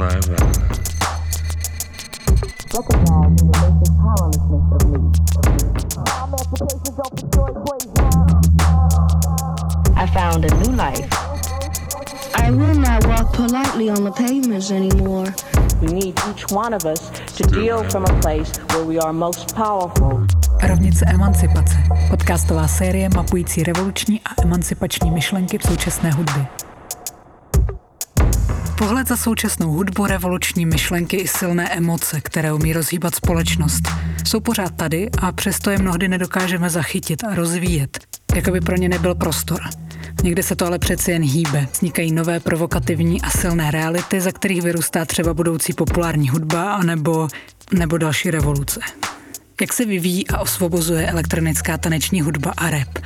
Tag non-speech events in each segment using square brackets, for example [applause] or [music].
alive. Recognizing the basic powerlessness of me. Emancipation don't destroy I found a new life. I will not walk politely on the pavements anymore. We need each one of us to deal from a place where we are most powerful. Rovnice emancipace. Podcastová série mapující revoluční a emancipační myšlenky v současné hudbě. Pohled za současnou hudbu, revoluční myšlenky i silné emoce, které umí rozhýbat společnost, jsou pořád tady a přesto je mnohdy nedokážeme zachytit a rozvíjet, jako by pro ně nebyl prostor. Někde se to ale přeci jen hýbe. Vznikají nové provokativní a silné reality, za kterých vyrůstá třeba budoucí populární hudba anebo, nebo další revoluce. Jak se vyvíjí a osvobozuje elektronická taneční hudba a rap?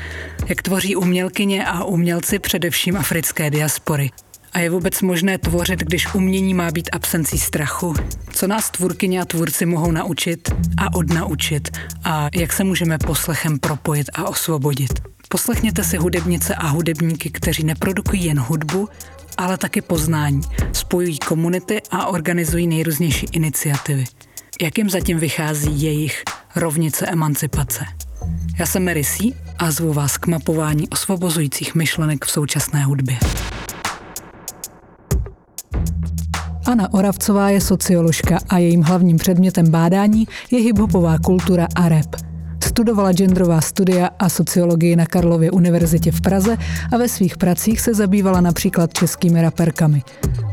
Jak tvoří umělkyně a umělci především africké diaspory? A je vůbec možné tvořit, když umění má být absencí strachu? Co nás tvůrkyně a tvůrci mohou naučit a odnaučit? A jak se můžeme poslechem propojit a osvobodit? Poslechněte si hudebnice a hudebníky, kteří neprodukují jen hudbu, ale taky poznání, spojují komunity a organizují nejrůznější iniciativy. Jak jim zatím vychází jejich rovnice emancipace? Já jsem Mary C. a zvu vás k mapování osvobozujících myšlenek v současné hudbě. Anna Oravcová je socioložka a jejím hlavním předmětem bádání je hiphopová kultura a rap. Studovala genderová studia a sociologii na Karlově univerzitě v Praze a ve svých pracích se zabývala například českými raperkami.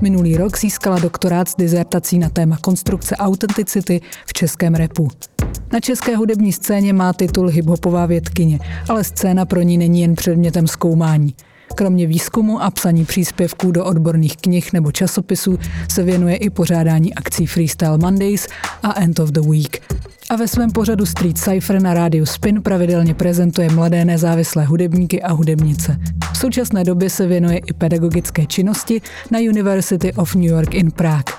Minulý rok získala doktorát s dizertací na téma konstrukce autenticity v českém repu. Na české hudební scéně má titul hiphopová vědkyně, ale scéna pro ní není jen předmětem zkoumání. Kromě výzkumu a psaní příspěvků do odborných knih nebo časopisů se věnuje i pořádání akcí Freestyle Mondays a End of the Week. A ve svém pořadu Street Cypher na rádiu Spin pravidelně prezentuje mladé nezávislé hudebníky a hudebnice. V současné době se věnuje i pedagogické činnosti na University of New York in Prague.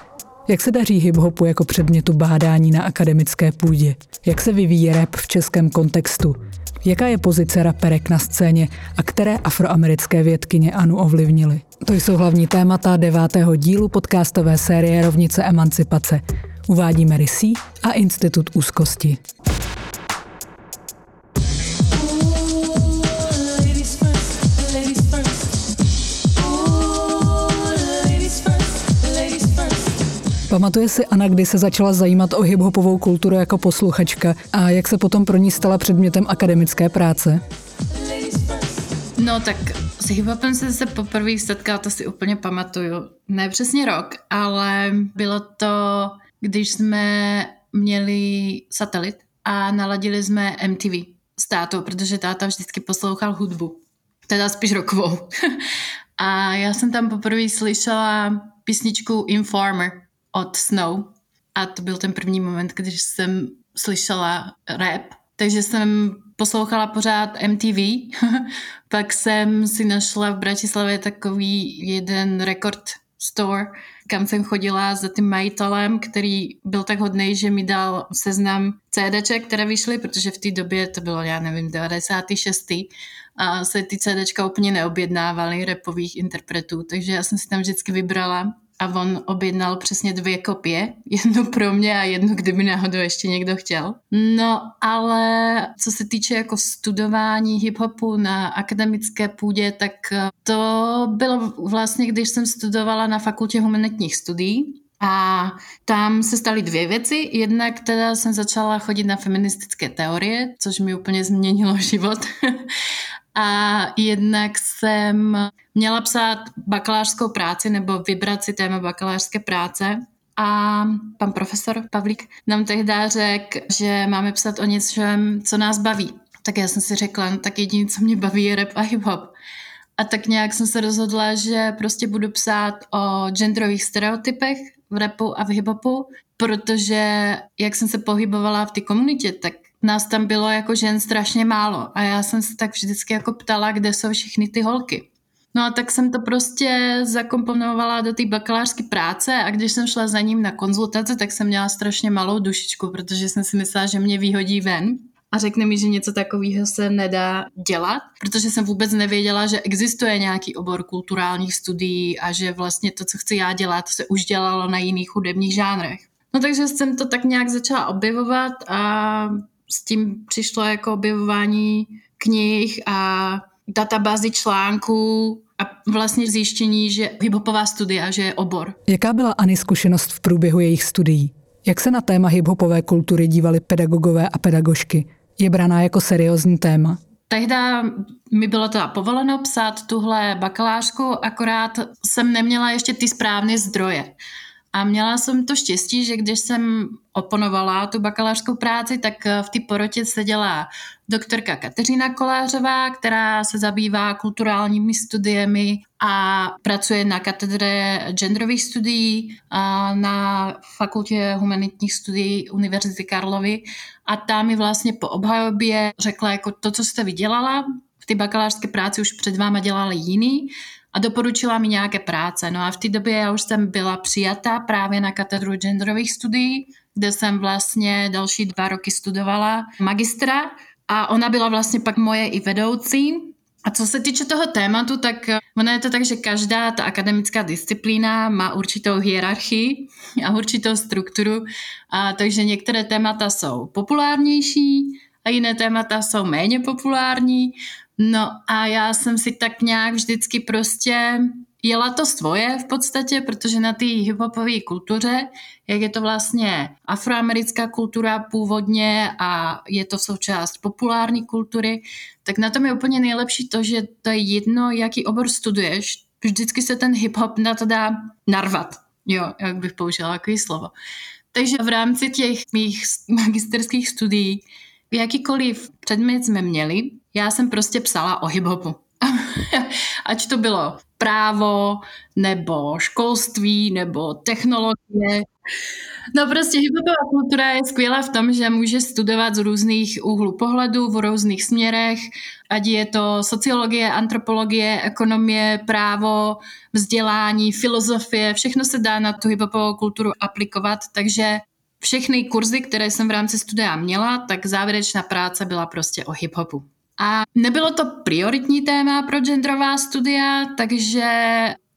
Jak se daří hip-hopu jako předmětu bádání na akademické půdě? Jak se vyvíjí rap v českém kontextu? Jaká je pozice raperek na scéně a které afroamerické vědkyně Anu ovlivnily? To jsou hlavní témata devátého dílu podcastové série Rovnice emancipace. Uvádíme Rysí a Institut úzkosti. Pamatuje si Ana, kdy se začala zajímat o hiphopovou kulturu jako posluchačka a jak se potom pro ní stala předmětem akademické práce? No tak s hiphopem jsem se poprvé setkala, to si úplně pamatuju. Ne přesně rok, ale bylo to, když jsme měli satelit a naladili jsme MTV s tátou, protože táta vždycky poslouchal hudbu. Teda spíš rokovou. [laughs] a já jsem tam poprvé slyšela písničku Informer od Snow. A to byl ten první moment, když jsem slyšela rap. Takže jsem poslouchala pořád MTV. [laughs] Pak jsem si našla v Bratislavě takový jeden record store, kam jsem chodila za tím majitelem, který byl tak hodný, že mi dal seznam CDček, které vyšly, protože v té době to bylo, já nevím, 96. a se ty CDčka úplně neobjednávaly repových interpretů, takže já jsem si tam vždycky vybrala a on objednal přesně dvě kopie, [laughs] jednu pro mě a jednu, kdyby náhodou ještě někdo chtěl. No, ale co se týče jako studování hip-hopu na akademické půdě, tak to bylo vlastně, když jsem studovala na fakultě humanitních studií, a tam se staly dvě věci. Jednak teda jsem začala chodit na feministické teorie, což mi úplně změnilo [laughs] život. A jednak jsem měla psát bakalářskou práci nebo vybrat si téma bakalářské práce a pan profesor Pavlík nám tehdy řekl, že máme psat o něčem, co nás baví. Tak já jsem si řekla, no, tak jediné, co mě baví, je rap a hip-hop. A tak nějak jsem se rozhodla, že prostě budu psát o genderových stereotypech v rapu a v hip-hopu, protože jak jsem se pohybovala v té komunitě, tak nás tam bylo jako žen strašně málo a já jsem se tak vždycky jako ptala, kde jsou všechny ty holky. No a tak jsem to prostě zakomponovala do té bakalářské práce a když jsem šla za ním na konzultace, tak jsem měla strašně malou dušičku, protože jsem si myslela, že mě vyhodí ven. a řekne mi, že něco takového se nedá dělat, protože jsem vůbec nevěděla, že existuje nějaký obor kulturálních studií a že vlastně to, co chci já dělat, se už dělalo na jiných hudebních žánrech. No takže jsem to tak nějak začala objevovat a s tím přišlo jako objevování knih a databázy článků a vlastně zjištění, že hiphopová studia, že je obor. Jaká byla Ani zkušenost v průběhu jejich studií? Jak se na téma hiphopové kultury dívali pedagogové a pedagožky? Je braná jako seriózní téma? Tehdy mi bylo teda povoleno psát tuhle bakalářku, akorát jsem neměla ještě ty správné zdroje. A měla jsem to štěstí, že když jsem oponovala tu bakalářskou práci, tak v té porotě seděla doktorka Kateřina Kolářová, která se zabývá kulturálními studiemi a pracuje na katedře genderových studií a na fakultě humanitních studií Univerzity Karlovy. A ta mi vlastně po obhajobě řekla, jako to, co jste vydělala, v té bakalářské práci už před váma dělali jiný a doporučila mi nějaké práce. No a v té době já už jsem byla přijata právě na katedru genderových studií, kde jsem vlastně další dva roky studovala magistra a ona byla vlastně pak moje i vedoucí. A co se týče toho tématu, tak ono je to tak, že každá ta akademická disciplína má určitou hierarchii a určitou strukturu, a takže některé témata jsou populárnější a jiné témata jsou méně populární. No a já jsem si tak nějak vždycky prostě jela to svoje v podstatě, protože na té hiphopové kultuře, jak je to vlastně afroamerická kultura původně a je to součást populární kultury, tak na tom je úplně nejlepší to, že to je jedno, jaký obor studuješ, vždycky se ten hip-hop na to dá narvat. Jo, jak bych použila takový slovo. Takže v rámci těch mých magisterských studií jakýkoliv předmět jsme měli, já jsem prostě psala o hiphopu. [laughs] Ať to bylo právo, nebo školství, nebo technologie. No prostě hiphopová kultura je skvělá v tom, že může studovat z různých úhlů pohledu, v různých směrech, ať je to sociologie, antropologie, ekonomie, právo, vzdělání, filozofie, všechno se dá na tu hiphopovou kulturu aplikovat, takže všechny kurzy, které jsem v rámci studia měla, tak závěrečná práce byla prostě o hiphopu. A nebylo to prioritní téma pro genderová studia, takže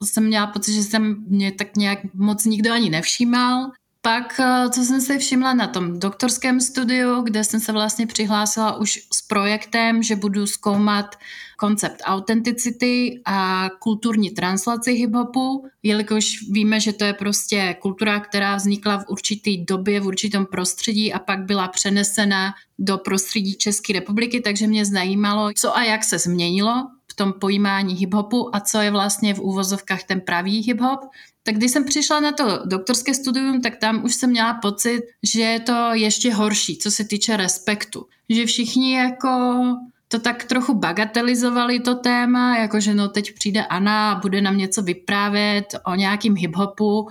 jsem měla pocit, že jsem mě tak nějak moc nikdo ani nevšímal. Pak, eh, co jsem si všimla na tom doktorském studiu, kde jsem se vlastně přihlásila už s projektem, že budu zkoumat koncept autenticity a kulturní translaci hiphopu, jelikož víme, že to je prostě kultura, která vznikla v určitý době, v určitém prostředí a pak byla přenesena do prostředí České republiky, takže mě zajímalo, co a jak se změnilo v tom pojímání hiphopu a co je vlastně v úvozovkách ten pravý hiphop. Tak když jsem přišla na to doktorské studium, tak tam už jsem měla pocit, že je to ještě horší, co se týče respektu. Že všichni jako to tak trochu bagatelizovali to téma, jakože no teď přijde Anna a bude nám něco vyprávět o nějakým hiphopu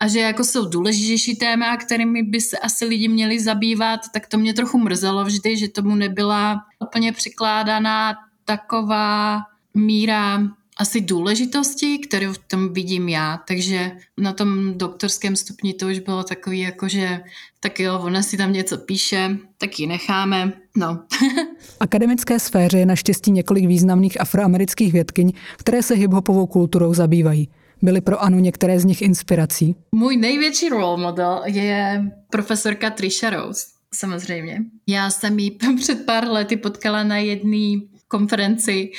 a že jako jsou důležitější téma, kterými by se asi lidi měli zabývat, tak to mě trochu mrzelo vždy, že tomu nebyla úplně přikládaná taková míra asi důležitosti, kterou v tom vidím já. Takže na tom doktorském stupni to už bylo takový jako, že tak jo, ona si tam něco píše, tak ji necháme. No. [laughs] v akademické sféře je naštěstí několik významných afroamerických vědkyň, které se hiphopovou kulturou zabývají. Byly pro Anu některé z nich inspirací? Můj největší role model je profesorka Trisha Rose, samozřejmě. Já jsem ji [laughs] před pár lety potkala na jedné konferenci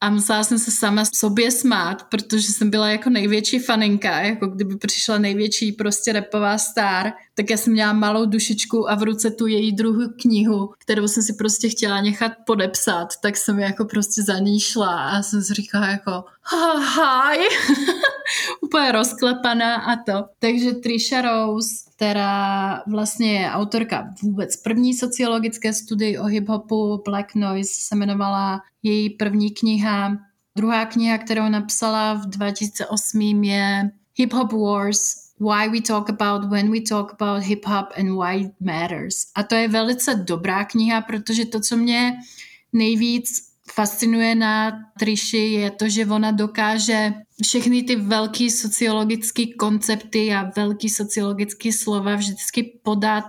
a musela jsem se sama sobě smát, protože jsem byla jako největší faninka, jako kdyby přišla největší prostě repová star, tak já jsem měla malou dušičku a v ruce tu její druhou knihu, kterou jsem si prostě chtěla nechat podepsat, tak jsem jako prostě za ní šla a jsem si říkala jako hi, [laughs] úplně rozklepaná a to. Takže Trisha Rose která vlastně je autorka vůbec první sociologické studii o hip-hopu, Black Noise se jmenovala její první kniha. Druhá kniha, kterou napsala v 2008 je Hip Hop Wars, Why we talk about when we talk about hip hop and why it matters. A to je velice dobrá kniha, protože to, co mě nejvíc fascinuje na Triši, je to, že ona dokáže všechny ty velký sociologické koncepty a velký sociologické slova vždycky podat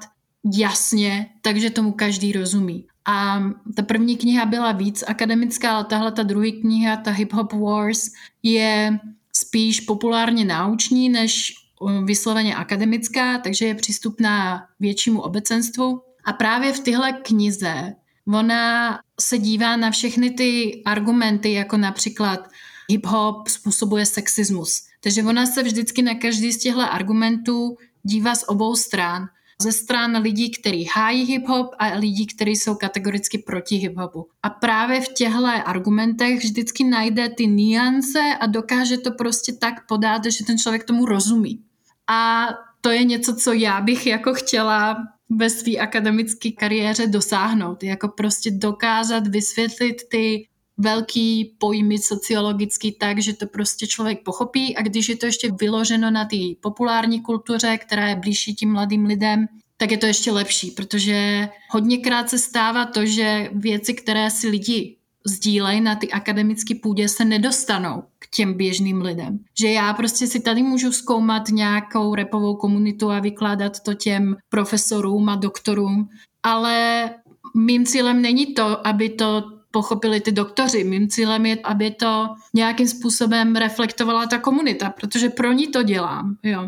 jasně, takže tomu každý rozumí. A ta první kniha byla víc akademická, ale tahle ta druhá kniha, ta Hip Hop Wars, je spíš populárně nauční než vysloveně akademická, takže je přístupná většímu obecenstvu. A právě v tyhle knize ona se dívá na všechny ty argumenty, jako například hip-hop způsobuje sexismus. Takže ona se vždycky na každý z těchto argumentů dívá z obou stran. Ze stran lidí, kteří hájí hip-hop a lidí, kteří jsou kategoricky proti hip-hopu. A právě v těchto argumentech vždycky najde ty niance a dokáže to prostě tak podat, že ten člověk tomu rozumí. A to je něco, co já bych jako chtěla ve své akademické kariéře dosáhnout. Jako prostě dokázat vysvětlit ty velký pojmy sociologický tak, že to prostě člověk pochopí a když je to ještě vyloženo na té populární kultuře, která je blížší tím mladým lidem, tak je to ještě lepší, protože hodněkrát se stává to, že věci, které si lidi sdílejí na ty akademické půdě, se nedostanou k těm běžným lidem. Že já prostě si tady můžu zkoumat nějakou repovou komunitu a vykládat to těm profesorům a doktorům, ale mým cílem není to, aby to pochopili ty doktoři. Mým cílem je, aby to nějakým způsobem reflektovala ta komunita, protože pro ní to dělám. Jo.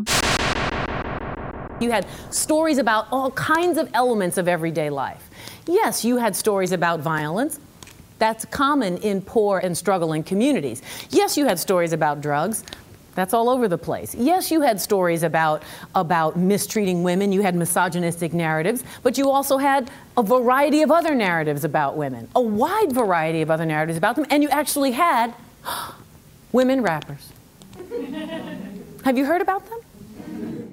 You had stories about all kinds of elements of everyday life. Yes, you had stories about violence. That's common in poor and struggling communities. Yes, you had stories about drugs. That's all over the place. Yes, you had stories about, about mistreating women, you had misogynistic narratives, but you also had a variety of other narratives about women, a wide variety of other narratives about them, and you actually had [gasps] women rappers. [laughs] Have you heard about them?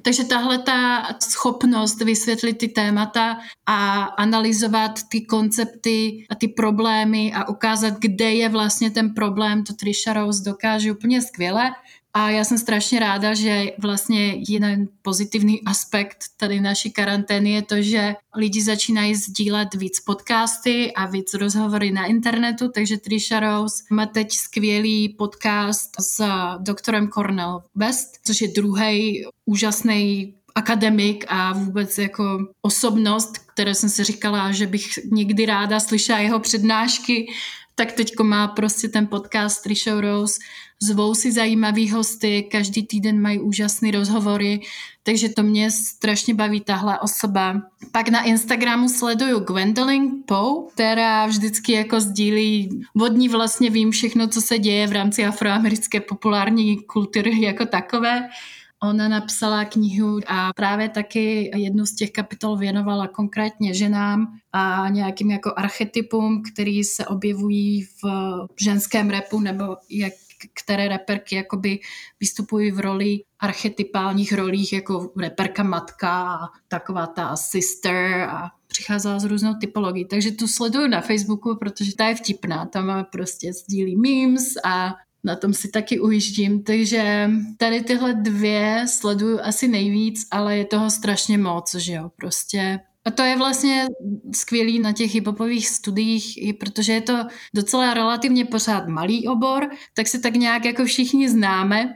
Takže tahle ta schopnost vysvětlit ty témata a analyzovat ty koncepty a ty problémy a ukázat, kde je vlastně ten problém, to Trisha Rose dokáže úplně skvěle. A já jsem strašně ráda, že vlastně jeden pozitivní aspekt tady naší karantény je to, že lidi začínají sdílet víc podcasty a víc rozhovory na internetu, takže Trisha Rose má teď skvělý podcast s doktorem Cornel West, což je druhý úžasný akademik a vůbec jako osobnost, které jsem si říkala, že bych někdy ráda slyšela jeho přednášky, tak teďko má prostě ten podcast Trisha Rose zvou si zajímavý hosty, každý týden mají úžasné rozhovory, takže to mě strašně baví tahle osoba. Pak na Instagramu sleduju Gwendolyn Poe, která vždycky jako sdílí, od ní vlastně vím všechno, co se děje v rámci afroamerické populární kultury jako takové. Ona napsala knihu a právě taky jednu z těch kapitol věnovala konkrétně ženám a nějakým jako archetypům, který se objevují v ženském repu nebo jak které reperky jakoby vystupují v roli archetypálních rolích, jako reperka matka a taková ta sister a přicházela z různou typologií. Takže tu sleduju na Facebooku, protože ta je vtipná. Tam prostě sdílí memes a na tom si taky ujíždím, takže tady tyhle dvě sleduju asi nejvíc, ale je toho strašně moc, že jo, prostě a to je vlastně skvělý na těch hiphopových studiích, protože je to docela relativně pořád malý obor, tak se tak nějak jako všichni známe.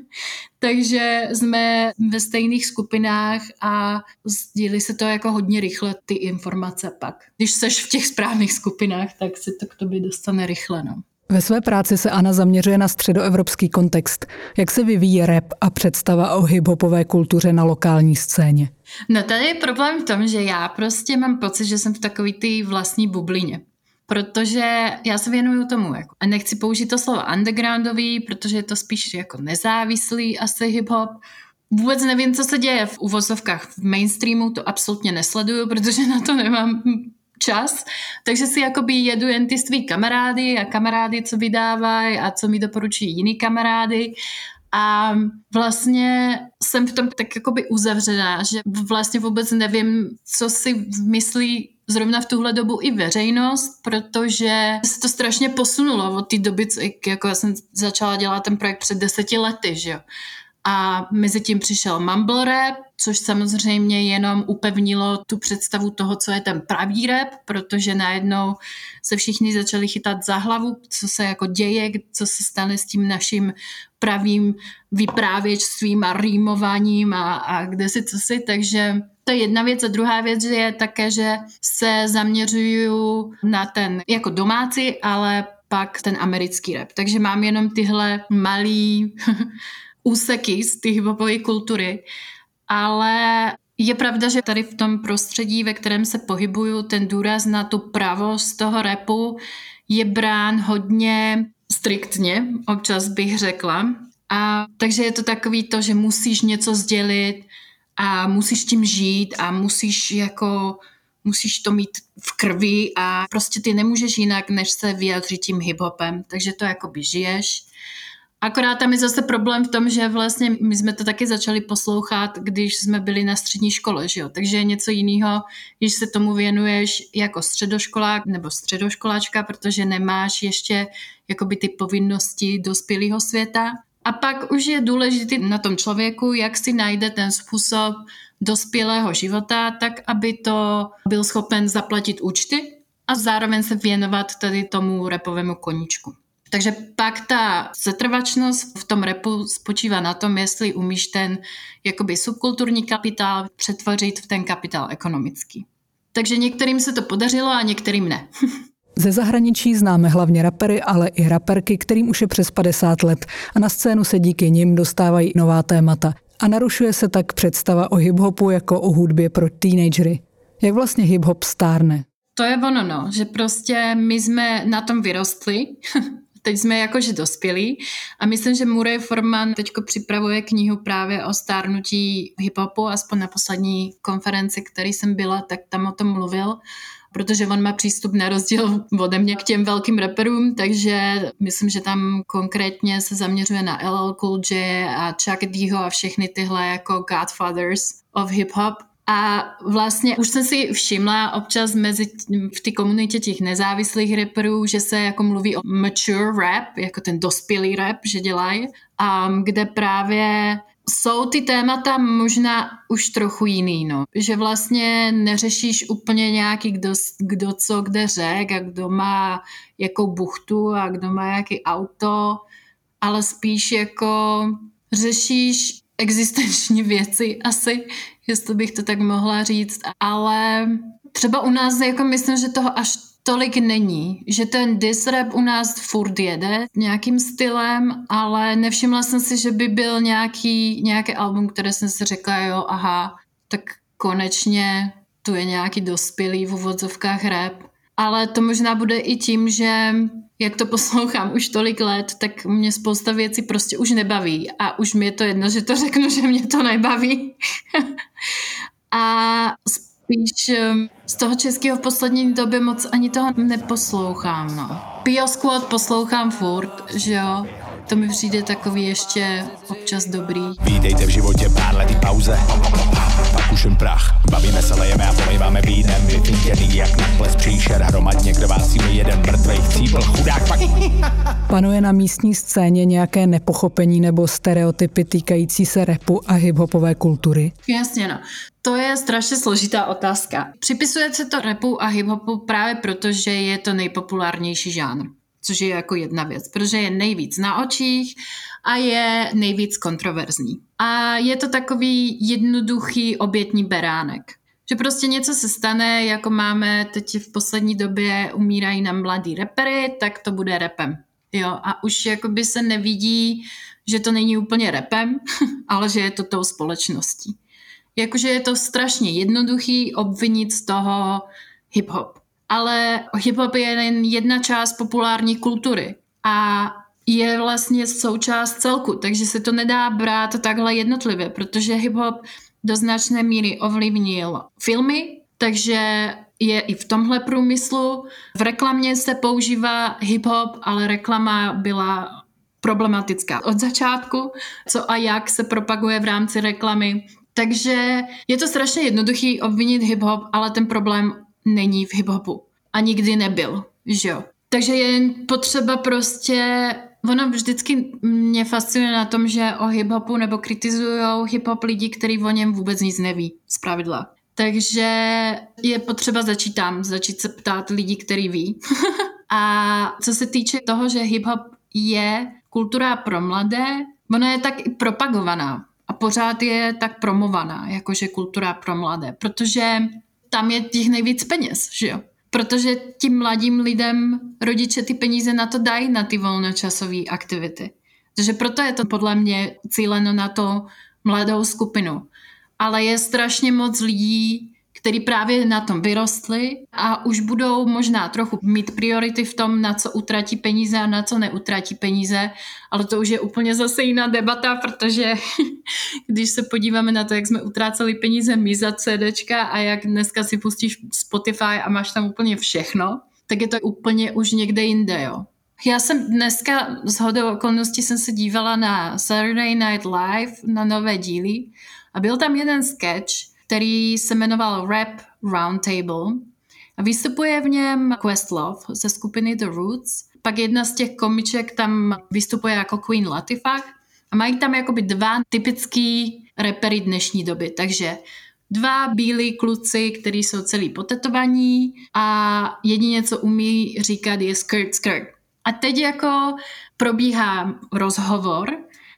[laughs] Takže jsme ve stejných skupinách a sdílí se to jako hodně rychle ty informace pak. Když seš v těch správných skupinách, tak se to k tobě dostane rychle. No. Ve své práci se Anna zaměřuje na středoevropský kontext. Jak se vyvíjí rap a představa o hiphopové kultuře na lokální scéně? No tady je problém v tom, že já prostě mám pocit, že jsem v takový ty vlastní bublině. Protože já se věnuju tomu, jako, a nechci použít to slovo undergroundový, protože je to spíš jako nezávislý asi hip-hop, Vůbec nevím, co se děje v uvozovkách v mainstreamu, to absolutně nesleduju, protože na to nemám čas, takže si jakoby jedu jen ty svý kamarády a kamarády, co vydávají a co mi doporučují jiný kamarády a vlastně jsem v tom tak jakoby uzavřená, že vlastně vůbec nevím, co si myslí zrovna v tuhle dobu i veřejnost, protože se to strašně posunulo od té doby, jako já jsem začala dělat ten projekt před deseti lety, že jo. A mezi tím přišel mumble rap, což samozřejmě jenom upevnilo tu představu toho, co je ten pravý rap, protože najednou se všichni začali chytat za hlavu, co se jako děje, co se stane s tím naším pravým vyprávěčstvím a rýmováním a, a kde si co si, takže to je jedna věc. A druhá věc je také, že se zaměřuju na ten jako domácí, ale pak ten americký rap. Takže mám jenom tyhle malý [laughs] úseky z té hiphopové kultury. Ale je pravda, že tady v tom prostředí, ve kterém se pohybuju, ten důraz na tu pravost toho repu je brán hodně striktně, občas bych řekla. A takže je to takový to, že musíš něco sdělit a musíš tím žít a musíš jako musíš to mít v krvi a prostě ty nemůžeš jinak, než se vyjadřit tím hiphopem, takže to jakoby žiješ. Akorát tam je zase problém v tom, že vlastně my jsme to taky začali poslouchat, když jsme byli na střední škole, že jo? takže je něco jiného, když se tomu věnuješ jako středoškolák nebo středoškoláčka, protože nemáš ještě jakoby ty povinnosti dospělého světa. A pak už je důležité na tom člověku, jak si najde ten způsob dospělého života, tak aby to byl schopen zaplatit účty a zároveň se věnovat tady tomu repovému koníčku. Takže pak ta setrvačnost v tom repu spočívá na tom, jestli umíš ten jakoby subkulturní kapitál přetvořit v ten kapitál ekonomický. Takže některým se to podařilo a některým ne. [laughs] Ze zahraničí známe hlavně rapery, ale i raperky, kterým už je přes 50 let a na scénu se díky nim dostávají nová témata. A narušuje se tak představa o hiphopu jako o hudbě pro teenagery. Jak vlastně hiphop stárne? To je ono, no, že prostě my jsme na tom vyrostli, [laughs] teď jsme jakože dospělí a myslím, že Murray Forman teď připravuje knihu právě o stárnutí hiphopu, aspoň na poslední konferenci, který jsem byla, tak tam o tom mluvil protože on má přístup na rozdíl ode mě k těm velkým rapperům, takže myslím, že tam konkrétně se zaměřuje na LL Cool J a Chuck Dho a všechny tyhle jako Godfathers of hip-hop. A vlastně už jsem si všimla občas mezi v té komunitě těch nezávislých rapperů, že se jako mluví o mature rap, jako ten dospělý rap, že dělají, a kde právě jsou ty témata možná už trochu jiný, no. Že vlastně neřešíš úplně nějaký, kdo, kdo co kde řek a kdo má jakou buchtu a kdo má jaký auto, ale spíš jako řešíš existenční [laughs] věci asi, jestli bych to tak mohla říct, ale třeba u nás jako myslím, že toho až tolik není, že ten diss rap u nás furt jede nějakým stylem, ale nevšimla jsem si, že by byl nějaký, nějaký album, které jsem si řekla, jo, aha, tak konečně tu je nějaký dospělý v uvozovkách rap. Ale to možná bude i tím, že jak to poslouchám už tolik let, tak mě spousta věcí prostě už nebaví a už mi je to jedno, že to řeknu, že mě to nebaví. [laughs] a spíš z toho českého v poslední době moc ani toho neposlouchám, no. Pio Squad poslouchám furt, že jo. To mi přijde takový ještě občas dobrý. Vítejte v životě pár lety pauze. Pak už jen prach. Bavíme se, lejeme a polejváme vínem. Vypítěný jak na ples příšer. Hromadně krvácíme jeden mrtvej chcípl. Chudák pak. [laughs] Panuje na místní scéně nějaké nepochopení nebo stereotypy týkající se repu a hiphopové kultury? Jasně, no. To je strašně složitá otázka. Připisuje se to repu a hiphopu právě proto, že je to nejpopulárnější žánr což je jako jedna věc, protože je nejvíc na očích a je nejvíc kontroverzní. A je to takový jednoduchý obětní beránek. Že prostě něco se stane, jako máme teď v poslední době umírají nám mladý repery, tak to bude repem. Jo, a už jakoby se nevidí, že to není úplně repem, [laughs] ale že je to tou společností. Jakože je to strašně jednoduchý obvinit z toho hip-hop ale hip-hop je jen jedna část populární kultury a je vlastně součást celku, takže se to nedá brát takhle jednotlivě, protože hip-hop do značné míry ovlivnil filmy, takže je i v tomhle průmyslu. V reklamě se používá hip-hop, ale reklama byla problematická od začátku, co a jak se propaguje v rámci reklamy. Takže je to strašně jednoduchý obvinit hip-hop, ale ten problém není v hiphopu a nikdy nebyl, že jo. Takže je potřeba prostě Ono vždycky mě fascinuje na tom, že o hip-hopu nebo kritizují hip-hop lidi, kteří o něm vůbec nic neví, z pravidla. Takže je potřeba začít tam, začít se ptát lidí, který ví. [laughs] a co se týče toho, že hip-hop je kultura pro mladé, ona je tak i propagovaná a pořád je tak promovaná, jakože kultura pro mladé, protože tam je těch nejvíc peněz, že jo? Protože tím mladým lidem rodiče ty peníze na to dají, na ty volnočasové aktivity. Takže proto je to podle mě cíleno na to mladou skupinu. Ale je strašně moc lidí, který právě na tom vyrostli a už budou možná trochu mít priority v tom, na co utratí peníze a na co neutratí peníze, ale to už je úplně zase jiná debata, protože [laughs] když se podíváme na to, jak jsme utráceli peníze my za CDčka a jak dneska si pustíš Spotify a máš tam úplně všechno, tak je to úplně už někde jinde, jo. Já jsem dneska z hodou okolností jsem se dívala na Saturday Night Live, na nové díly a byl tam jeden sketch, který se jmenoval Rap Roundtable vystupuje v něm Questlove ze skupiny The Roots. Pak jedna z těch komiček tam vystupuje jako Queen Latifah a mají tam jakoby dva typický repery dnešní doby. Takže dva bílí kluci, kteří jsou celý potetovaní a jedině, co umí říkat, je skirt, skirt. A teď jako probíhá rozhovor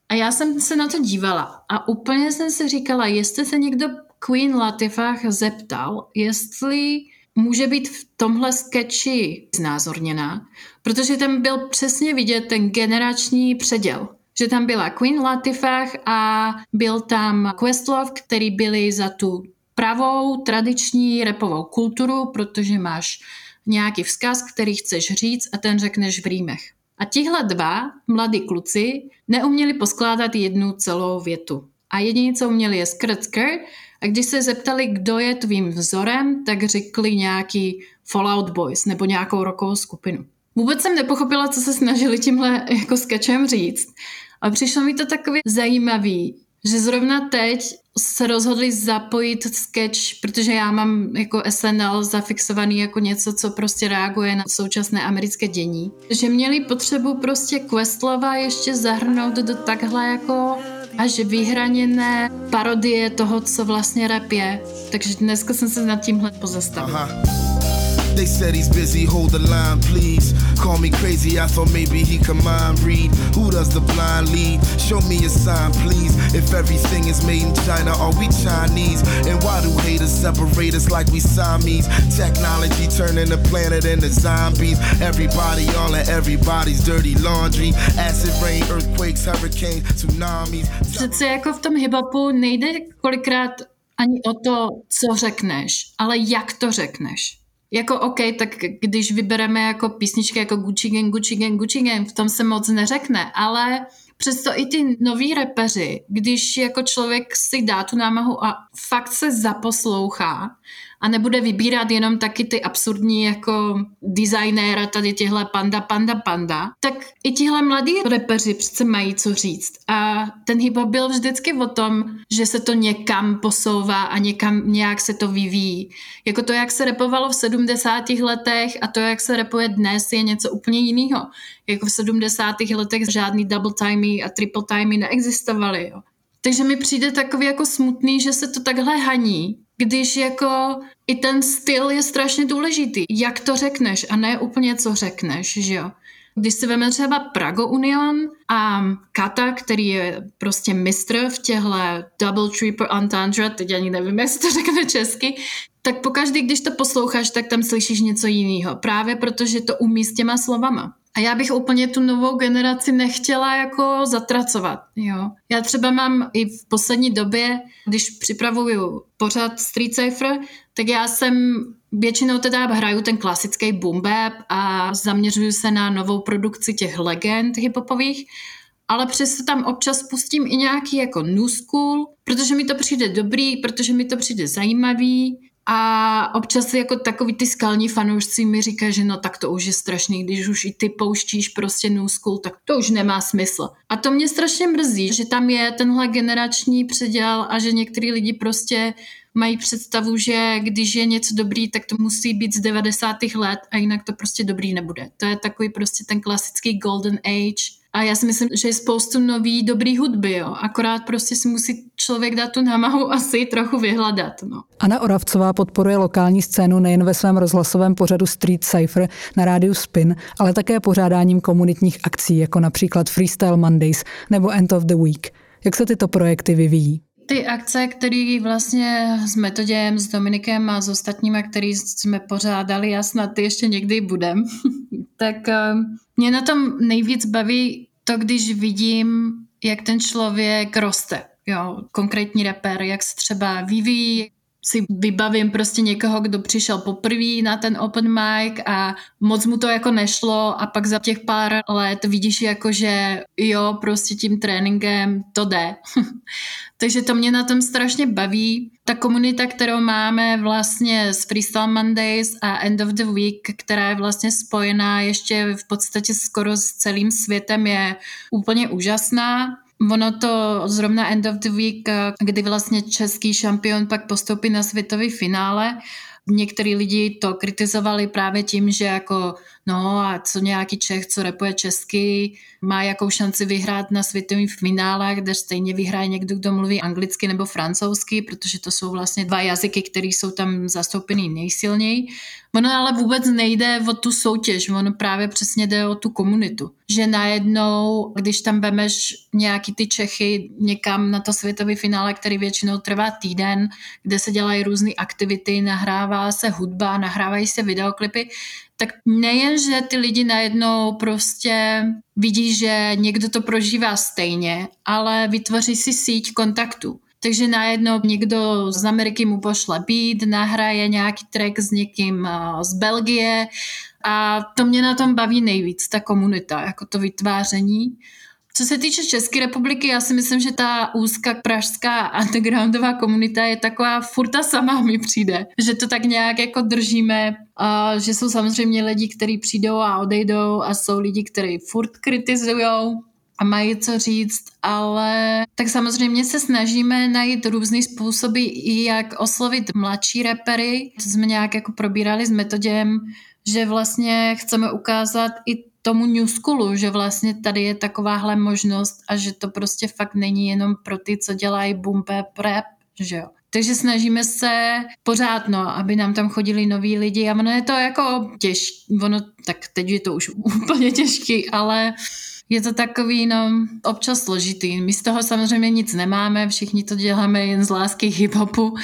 a já jsem se na to dívala a úplně jsem si říkala, jestli se někdo Queen Latifah zeptal, jestli může být v tomhle sketchi znázorněná, protože tam byl přesně vidět ten generační předěl. Že tam byla Queen Latifah a byl tam Questlove, který byli za tu pravou tradiční repovou kulturu, protože máš nějaký vzkaz, který chceš říct a ten řekneš v rýmech. A tihle dva mladí kluci neuměli poskládat jednu celou větu. A jediné, co uměli, je skrt, skrt a když se zeptali, kdo je tvým vzorem, tak řekli nějaký Fallout Boys nebo nějakou rokovou skupinu. Vůbec jsem nepochopila, co se snažili tímhle jako sketchem říct. A přišlo mi to takový zajímavý, že zrovna teď se rozhodli zapojit sketch, protože já mám jako SNL zafixovaný jako něco, co prostě reaguje na současné americké dění. Že měli potřebu prostě Questlova ještě zahrnout do takhle jako až vyhraněné parodie toho, co vlastně rap je. Takže dneska jsem se nad tímhle pozastavila. Aha. They said he's busy, hold the line, please. Call me crazy, I thought maybe he could mind read. Who does the blind lead? Show me a sign, please. If everything is made in China, are we Chinese? And why do haters separate us like we Siamese? Technology turning the planet into zombies. Everybody all in everybody's dirty laundry. Acid rain, earthquakes, hurricanes, tsunamis. Nejde kolikrát ani o to, co řekneš, ale jak to řekneš. Jako OK, tak když vybereme jako písničky jako Gucci Gang, Gucci Gang, Gucci Gang, v tom se moc neřekne, ale přesto i ty noví repeři, když jako člověk si dá tu námahu a fakt se zaposlouchá a nebude vybírat jenom taky ty absurdní jako designéra tady těhle panda, panda, panda, tak i tihle mladí repeři přece mají co říct. A ten hip byl vždycky o tom, že se to někam posouvá a někam nějak se to vyvíjí. Jako to, jak se repovalo v 70. letech a to, jak se repuje dnes, je něco úplně jiného. Jako v 70. letech žádný double timey a triple timey neexistovaly. Jo. Takže mi přijde takový jako smutný, že se to takhle haní když jako i ten styl je strašně důležitý. Jak to řekneš a ne úplně co řekneš, že jo. Když si vezmeme třeba Prago Union a Kata, který je prostě mistr v těchto double, triple entendre, teď ani nevím, jak se to řekne česky, tak pokaždý, když to posloucháš, tak tam slyšíš něco jiného. Právě protože to umí s těma slovama. A já bych úplně tu novou generaci nechtěla jako zatracovat. Jo. Já třeba mám i v poslední době, když připravuju pořád Street Cypher, tak já jsem většinou teda hraju ten klasický boom bap a zaměřuju se na novou produkci těch legend hiphopových, ale přesto tam občas pustím i nějaký jako new school, protože mi to přijde dobrý, protože mi to přijde zajímavý a občas jako takový ty skalní fanoušci mi říkají, že no tak to už je strašný, když už i ty pouštíš prostě new school, tak to už nemá smysl. A to mě strašně mrzí, že tam je tenhle generační předěl a že některý lidi prostě mají představu, že když je něco dobrý, tak to musí být z 90. let a jinak to prostě dobrý nebude. To je takový prostě ten klasický golden age A já si myslím, že je spoustu nový dobrý hudby, jo. Akorát prostě si musí člověk dát tu námahu asi trochu vyhledat, no. Anna Oravcová podporuje lokální scénu nejen ve svém rozhlasovém pořadu Street Cypher na rádiu Spin, ale také pořádáním komunitních akcí, jako například Freestyle Mondays nebo End of the Week. Jak se tyto projekty vyvíjí? Ty akce, které vlastně s Metoděm, s Dominikem a s ostatními, který jsme pořádali a snad ty ještě někdy budem, [laughs] tak eh, mě na tom nejvíc baví to, když vidím, jak ten člověk roste. Jo, konkrétní rapper, jak se třeba vyvíjí, si vybavím prostě někoho, kdo přišel poprvé na ten open mic a moc mu to jako nešlo a pak za těch pár let vidíš jako, že jo, prostě tím tréninkem to jde. [laughs] Takže to mě na tom strašně baví. Ta komunita, kterou máme vlastně s Freestyle Mondays a End of the Week, která je vlastně spojená ještě v podstatě skoro s celým světem, je úplně úžasná. Ono to zrovna End of the Week, kdy vlastně český šampion pak postoupí na světový finále, některý lidi to kritizovali právě tím, že jako no a co nějaký Čech, co repuje česky, má jakou šanci vyhrát na světovém finále, kde stejně vyhraje někdo, kdo mluví anglicky nebo francouzsky, protože to jsou vlastně dva jazyky, které jsou tam zastoupený nejsilněji. Ono ale vůbec nejde o tu soutěž, ono právě přesně jde o tu komunitu. Že najednou, když tam vemeš nějaký ty Čechy někam na to světové finále, který většinou trvá týden, kde se dělají různé aktivity, nahrává se hudba, nahrávají se videoklipy, tak nejen, že ty lidi najednou prostě vidí, že někdo to prožívá stejně, ale vytvoří si síť kontaktů. Takže najednou někdo z Ameriky mu pošle beat, nahraje nějaký track s někým eh, z Belgie a to mě na tom baví nejvíc, ta komunita, jako to vytváření. Co se týče České republiky, já si myslím, že ta úzká pražská undergroundová komunita je taková furta sama mi přijde. Že to tak nějak jako držíme, a že jsou samozřejmě lidi, kteří přijdou a odejdou a jsou lidi, kteří furt kritizujou a mají co říct, ale tak samozřejmě se snažíme najít různé způsoby, jak oslovit mladší repery. To jsme nějak jako probírali s metodem, že vlastně chceme ukázat i tomu new schoolu, že vlastně tady je takováhle možnost a že to prostě fakt není jenom pro ty, co dělají boom bap rap, že jo. Takže snažíme se pořád, no, aby nám tam chodili noví lidi a ono je to jako těžké, ono, tak teď je to už [laughs] úplně těžký, ale je to takový, no, občas složitý. My z toho samozřejmě nic nemáme, všichni to děláme jen z lásky hip-hopu,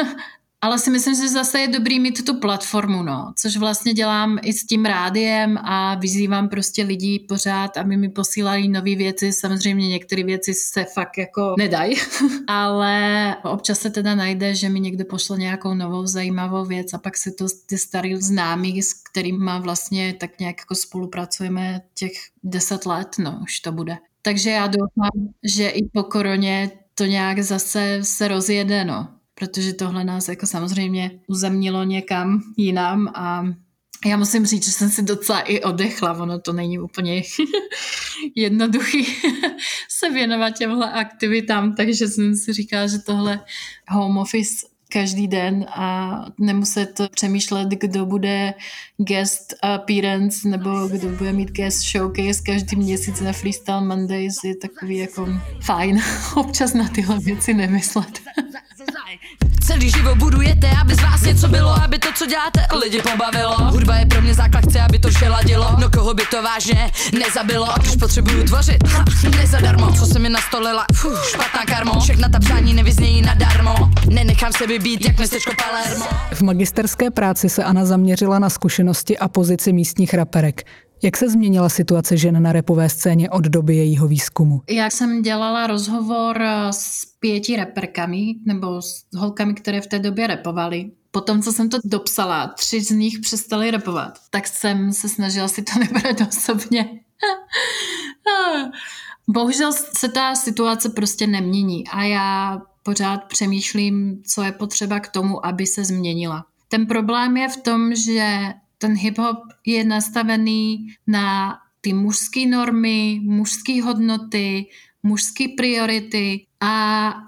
[laughs] ale si myslím, že zase je dobrý mít tu platformu, no, což vlastně dělám i s tím rádiem a vyzývám prostě lidí pořád, aby mi posílali nové věci. Samozřejmě některé věci se fakt jako nedají, [laughs] ale občas se teda najde, že mi někdo pošle nějakou novou zajímavou věc a pak se to ty starý známí, s kterými vlastně tak nějak jako spolupracujeme těch deset let, no, už to bude. Takže já doufám, že i po koroně to nějak zase se rozjede, no protože tohle nás jako samozřejmě uzemnilo někam jinam a já musím říct, že jsem si docela i odechla, ono to není úplně [laughs] jednoduchý [laughs] se věnovat těmhle aktivitám, takže jsem si říkala, že tohle home office každý den a nemuset přemýšlet, kdo bude guest appearance nebo kdo bude mít guest showcase každý měsíc na Freestyle Mondays je takový jako fajn občas na tyhle věci nemyslet. Celý život budujete, aby z vás něco bylo, aby to, co děláte, lidi pobavilo. Hudba je pro mě základ, chci, aby to vše ladilo. No koho by to vážně nezabilo, když potřebuju tvořit, ha, nezadarmo. Co se mi nastolila, fuh, špatná karmo. Všechna ta přání nevyznějí nadarmo. Nenechám se být jak městečko Palermo. V magisterské práci se Ana zaměřila na zkušenosti a pozici místních raperek. Jak se změnila situace žen na repové scéně od doby jejího výzkumu? Já jsem dělala rozhovor s pěti reperkami, nebo s holkami, které v té době repovaly. Potom, co jsem to dopsala, tři z nich přestali repovat, tak jsem se snažila si to [laughs] nebrat osobně. [laughs] Bohužel se ta situace prostě nemění a já pořád přemýšlím, co je potřeba k tomu, aby se změnila. Ten problém je v tom, že ten hip-hop je nastavený na ty mužské normy, mužské hodnoty, mužské priority a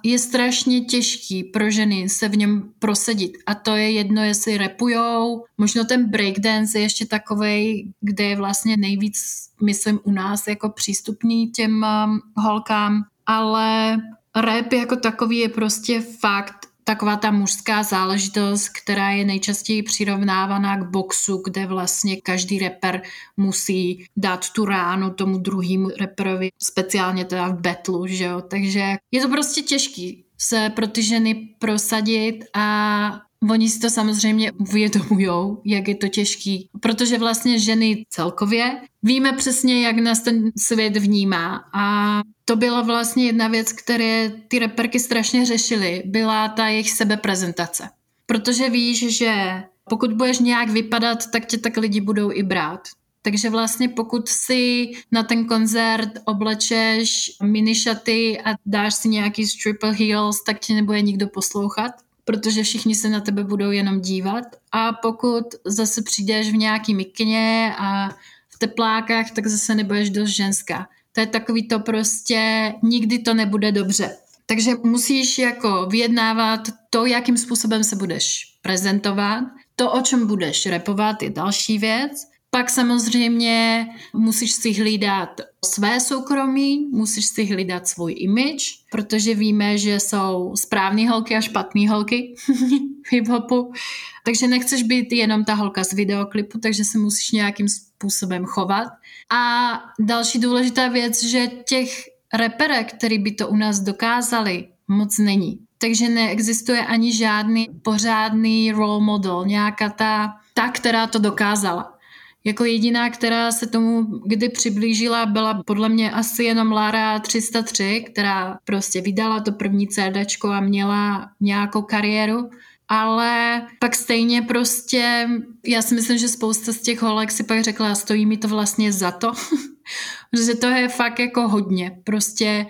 je strašně těžký pro ženy se v něm prosadit. A to je jedno, jestli repujou. Možno ten breakdance je ještě takovej, kde je vlastně nejvíc, myslím, u nás jako přístupný těm um, holkám. Ale rap jako takový je prostě fakt taková ta mužská záležitost, která je nejčastěji přirovnávaná k boxu, kde vlastně každý rapper musí dát tu ránu tomu druhému rapperovi, speciálně teda v betlu, že jo. Takže je to prostě těžký se pro ty ženy prosadit a Oni si to samozřejmě uvědomujou, jak je to těžký, protože vlastně ženy celkově víme přesně, jak nás ten svět vnímá a to byla vlastně jedna věc, které ty reperky strašně řešily, byla ta jejich sebeprezentace. Protože víš, že pokud budeš nějak vypadat, tak tě tak lidi budou i brát. Takže vlastně pokud si na ten koncert oblečeš minišaty a dáš si nějaký triple heels, tak tě nebude nikdo poslouchat protože všichni se na tebe budou jenom dívat. A pokud zase přijdeš v nějaký mikně a v teplákách, tak zase nebudeš dost ženská. To je takový to prostě, nikdy to nebude dobře. Takže musíš jako vyjednávat to, jakým způsobem se budeš prezentovat, to, o čem budeš repovat, je další věc. Pak samozřejmě musíš si hlídat své soukromí, musíš si hlídat svůj image, protože víme, že jsou správné holky a špatné holky v hip-hopu. Takže nechceš být jenom ta holka z videoklipu, takže se musíš nějakým způsobem chovat. A další důležitá věc, že těch reperek, který by to u nás dokázali, moc není. Takže neexistuje ani žádný pořádný role model, nějaká ta, ta, která to dokázala. Jako jediná, která se tomu kdy přiblížila, byla podle mě asi jenom Lara 303, která prostě vydala to první CD a měla nějakou kariéru. Ale pak stejně prostě, já si myslím, že spousta z těch holek si pak řekla, stojí mi to vlastně za to, [laughs] protože to je fakt jako hodně. Prostě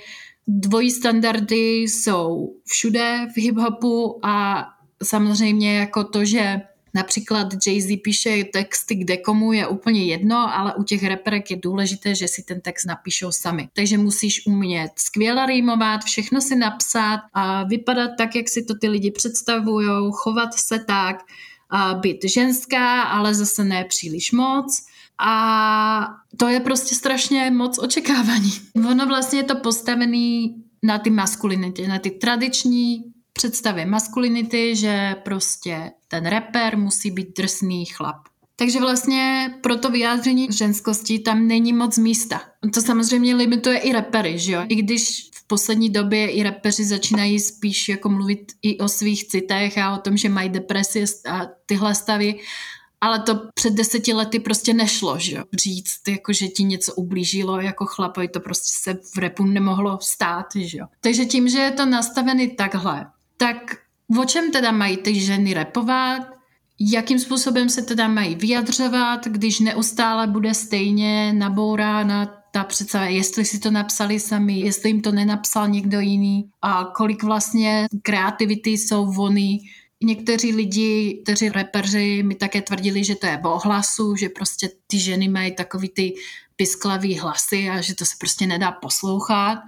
dvojí standardy jsou všude v hip-hopu a samozřejmě jako to, že Například Jay-Z píše texty kde komu je úplně jedno, ale u těch reperek je důležité, že si ten text napíšou sami. Takže musíš umět skvěle rýmovat, všechno si napsat a vypadat tak, jak si to ty lidi představují, chovat se tak, a být ženská, ale zase ne příliš moc. A to je prostě strašně moc očekávání. Ono vlastně je to postavený na ty maskulinitě, na ty tradiční představě maskulinity, že prostě ten reper musí být drsný chlap. Takže vlastně pro to vyjádření ženskosti tam není moc místa. To samozřejmě limituje i repery, že jo? I když v poslední době i repeři začínají spíš jako mluvit i o svých citech a o tom, že mají depresi a tyhle stavy, ale to před deseti lety prostě nešlo, že jo? Říct, jako, že ti něco ublížilo jako chlapovi, to prostě se v repu nemohlo stát, že jo? Takže tím, že je to nastavený takhle, tak o čem teda mají ty ženy repovat, jakým způsobem se teda mají vyjadřovat, když neustále bude stejně nabourána ta představa, jestli si to napsali sami, jestli jim to nenapsal někdo jiný a kolik vlastně kreativity jsou vony. Někteří lidi, kteří repeři mi také tvrdili, že to je o hlasu, že prostě ty ženy mají takový ty pisklavý hlasy a že to se prostě nedá poslouchat.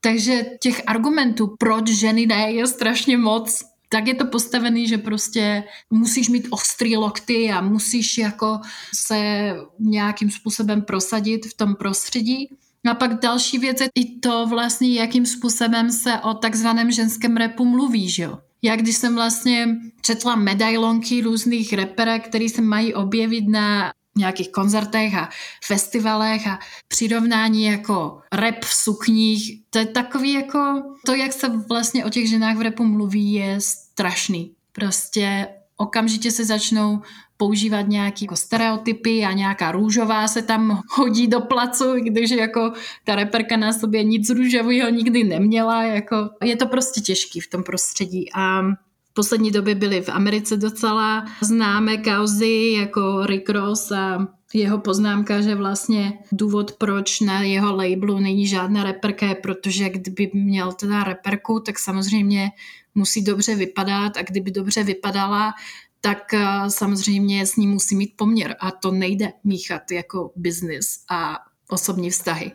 Takže těch argumentů, proč ženy ne, je strašně moc. Tak je to postavený, že prostě musíš mít ostrý lokty a musíš jako se nějakým způsobem prosadit v tom prostředí. A pak další věc je i to vlastně, jakým způsobem se o takzvaném ženském repu mluví, že jo. Já když jsem vlastně četla medailonky různých reperek, které se mají objevit na nějakých koncertech a festivalech a přirovnání jako rap v sukních. To je takový jako, to jak se vlastně o těch ženách v repu mluví je strašný. Prostě okamžitě se začnou používat nějaké jako stereotypy a nějaká růžová se tam hodí do placu, když jako ta reperka na sobě nic růžového nikdy neměla. Jako, je to prostě těžký v tom prostředí a v poslední době byly v Americe docela známé kauzy jako Rick Ross a jeho poznámka, že vlastně důvod, proč na jeho labelu není žádná reperka, je protože kdyby měl teda reperku, tak samozřejmě musí dobře vypadat a kdyby dobře vypadala, tak eh, samozřejmě s ním musí mít poměr a to nejde míchat jako biznis a osobní vztahy.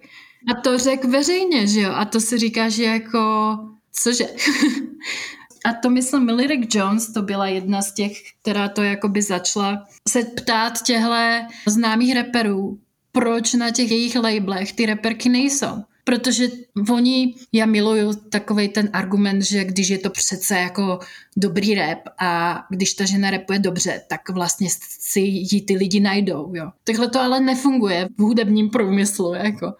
A to řek veřejně, že jo? A to si říká, že jako cože? [laughs] A to myslím, Lyric Jones, to byla jedna z těch, která to jakoby začala se ptát těchto známých reperů, proč na těch jejich labelech ty reperky nejsou. Protože oni, já miluju takový ten argument, že když je to přece jako dobrý rap a když ta žena repuje dobře, tak vlastně si ji ty lidi najdou, jo. Takhle to ale nefunguje v hudebním průmyslu, jako.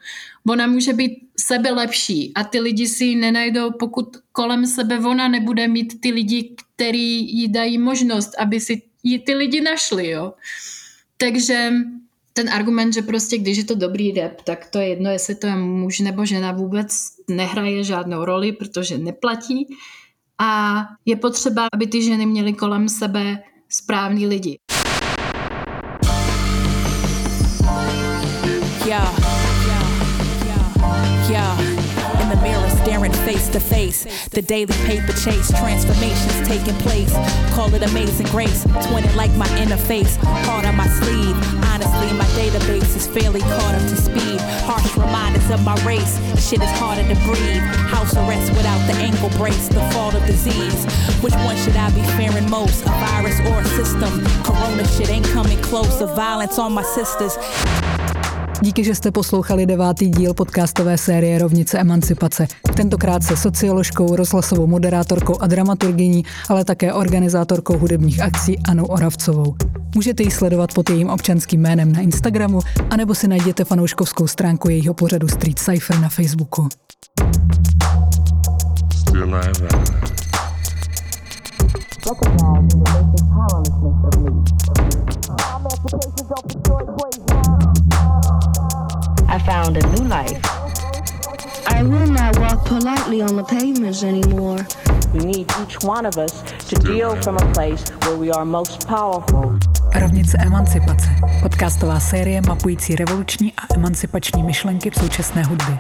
Ona může být sebe lepší a ty lidi si ji nenajdou, pokud kolem sebe ona nebude mít ty lidi, který jí dají možnost, aby si ji ty lidi našli, jo. Takže ten argument, že prostě když je to dobrý rap, tak to je jedno, jestli to je muž nebo žena, vůbec nehraje žádnou roli, protože neplatí. A je potřeba, aby ty ženy měly kolem sebe správní lidi. Face to face. The daily paper chase, transformations taking place. Call it amazing grace. Twin it like my on my sleeve. Fairly caught up to speed. Harsh reminders of my race. Shit is harder to breathe. House arrest without the ankle brace. The fall of disease. Which one should I be fearing most? A virus or a system? Corona shit ain't coming close. The violence on my sisters. Díky, že jste poslouchali devátý díl podcastové série Rovnice emancipace. Tentokrát se socioložkou, rozhlasovou moderátorkou a dramaturgyní, ale také organizátorkou hudebních akcí Anou Oravcovou. Můžete ji sledovat pod jejím občanským jménem na Instagramu, anebo si najděte fanouškovskou stránku jejího pořadu Street Cypher na Facebooku. Recognizing the basic powerlessness of me. Emancipation don't destroy praise. I found a new life. I will not walk politely on the pavements anymore. We need each one of us to deal from a place where we are most powerful. Rovnice emancipace. Podcastová série mapující revoluční a emancipační myšlenky v současné hudbě.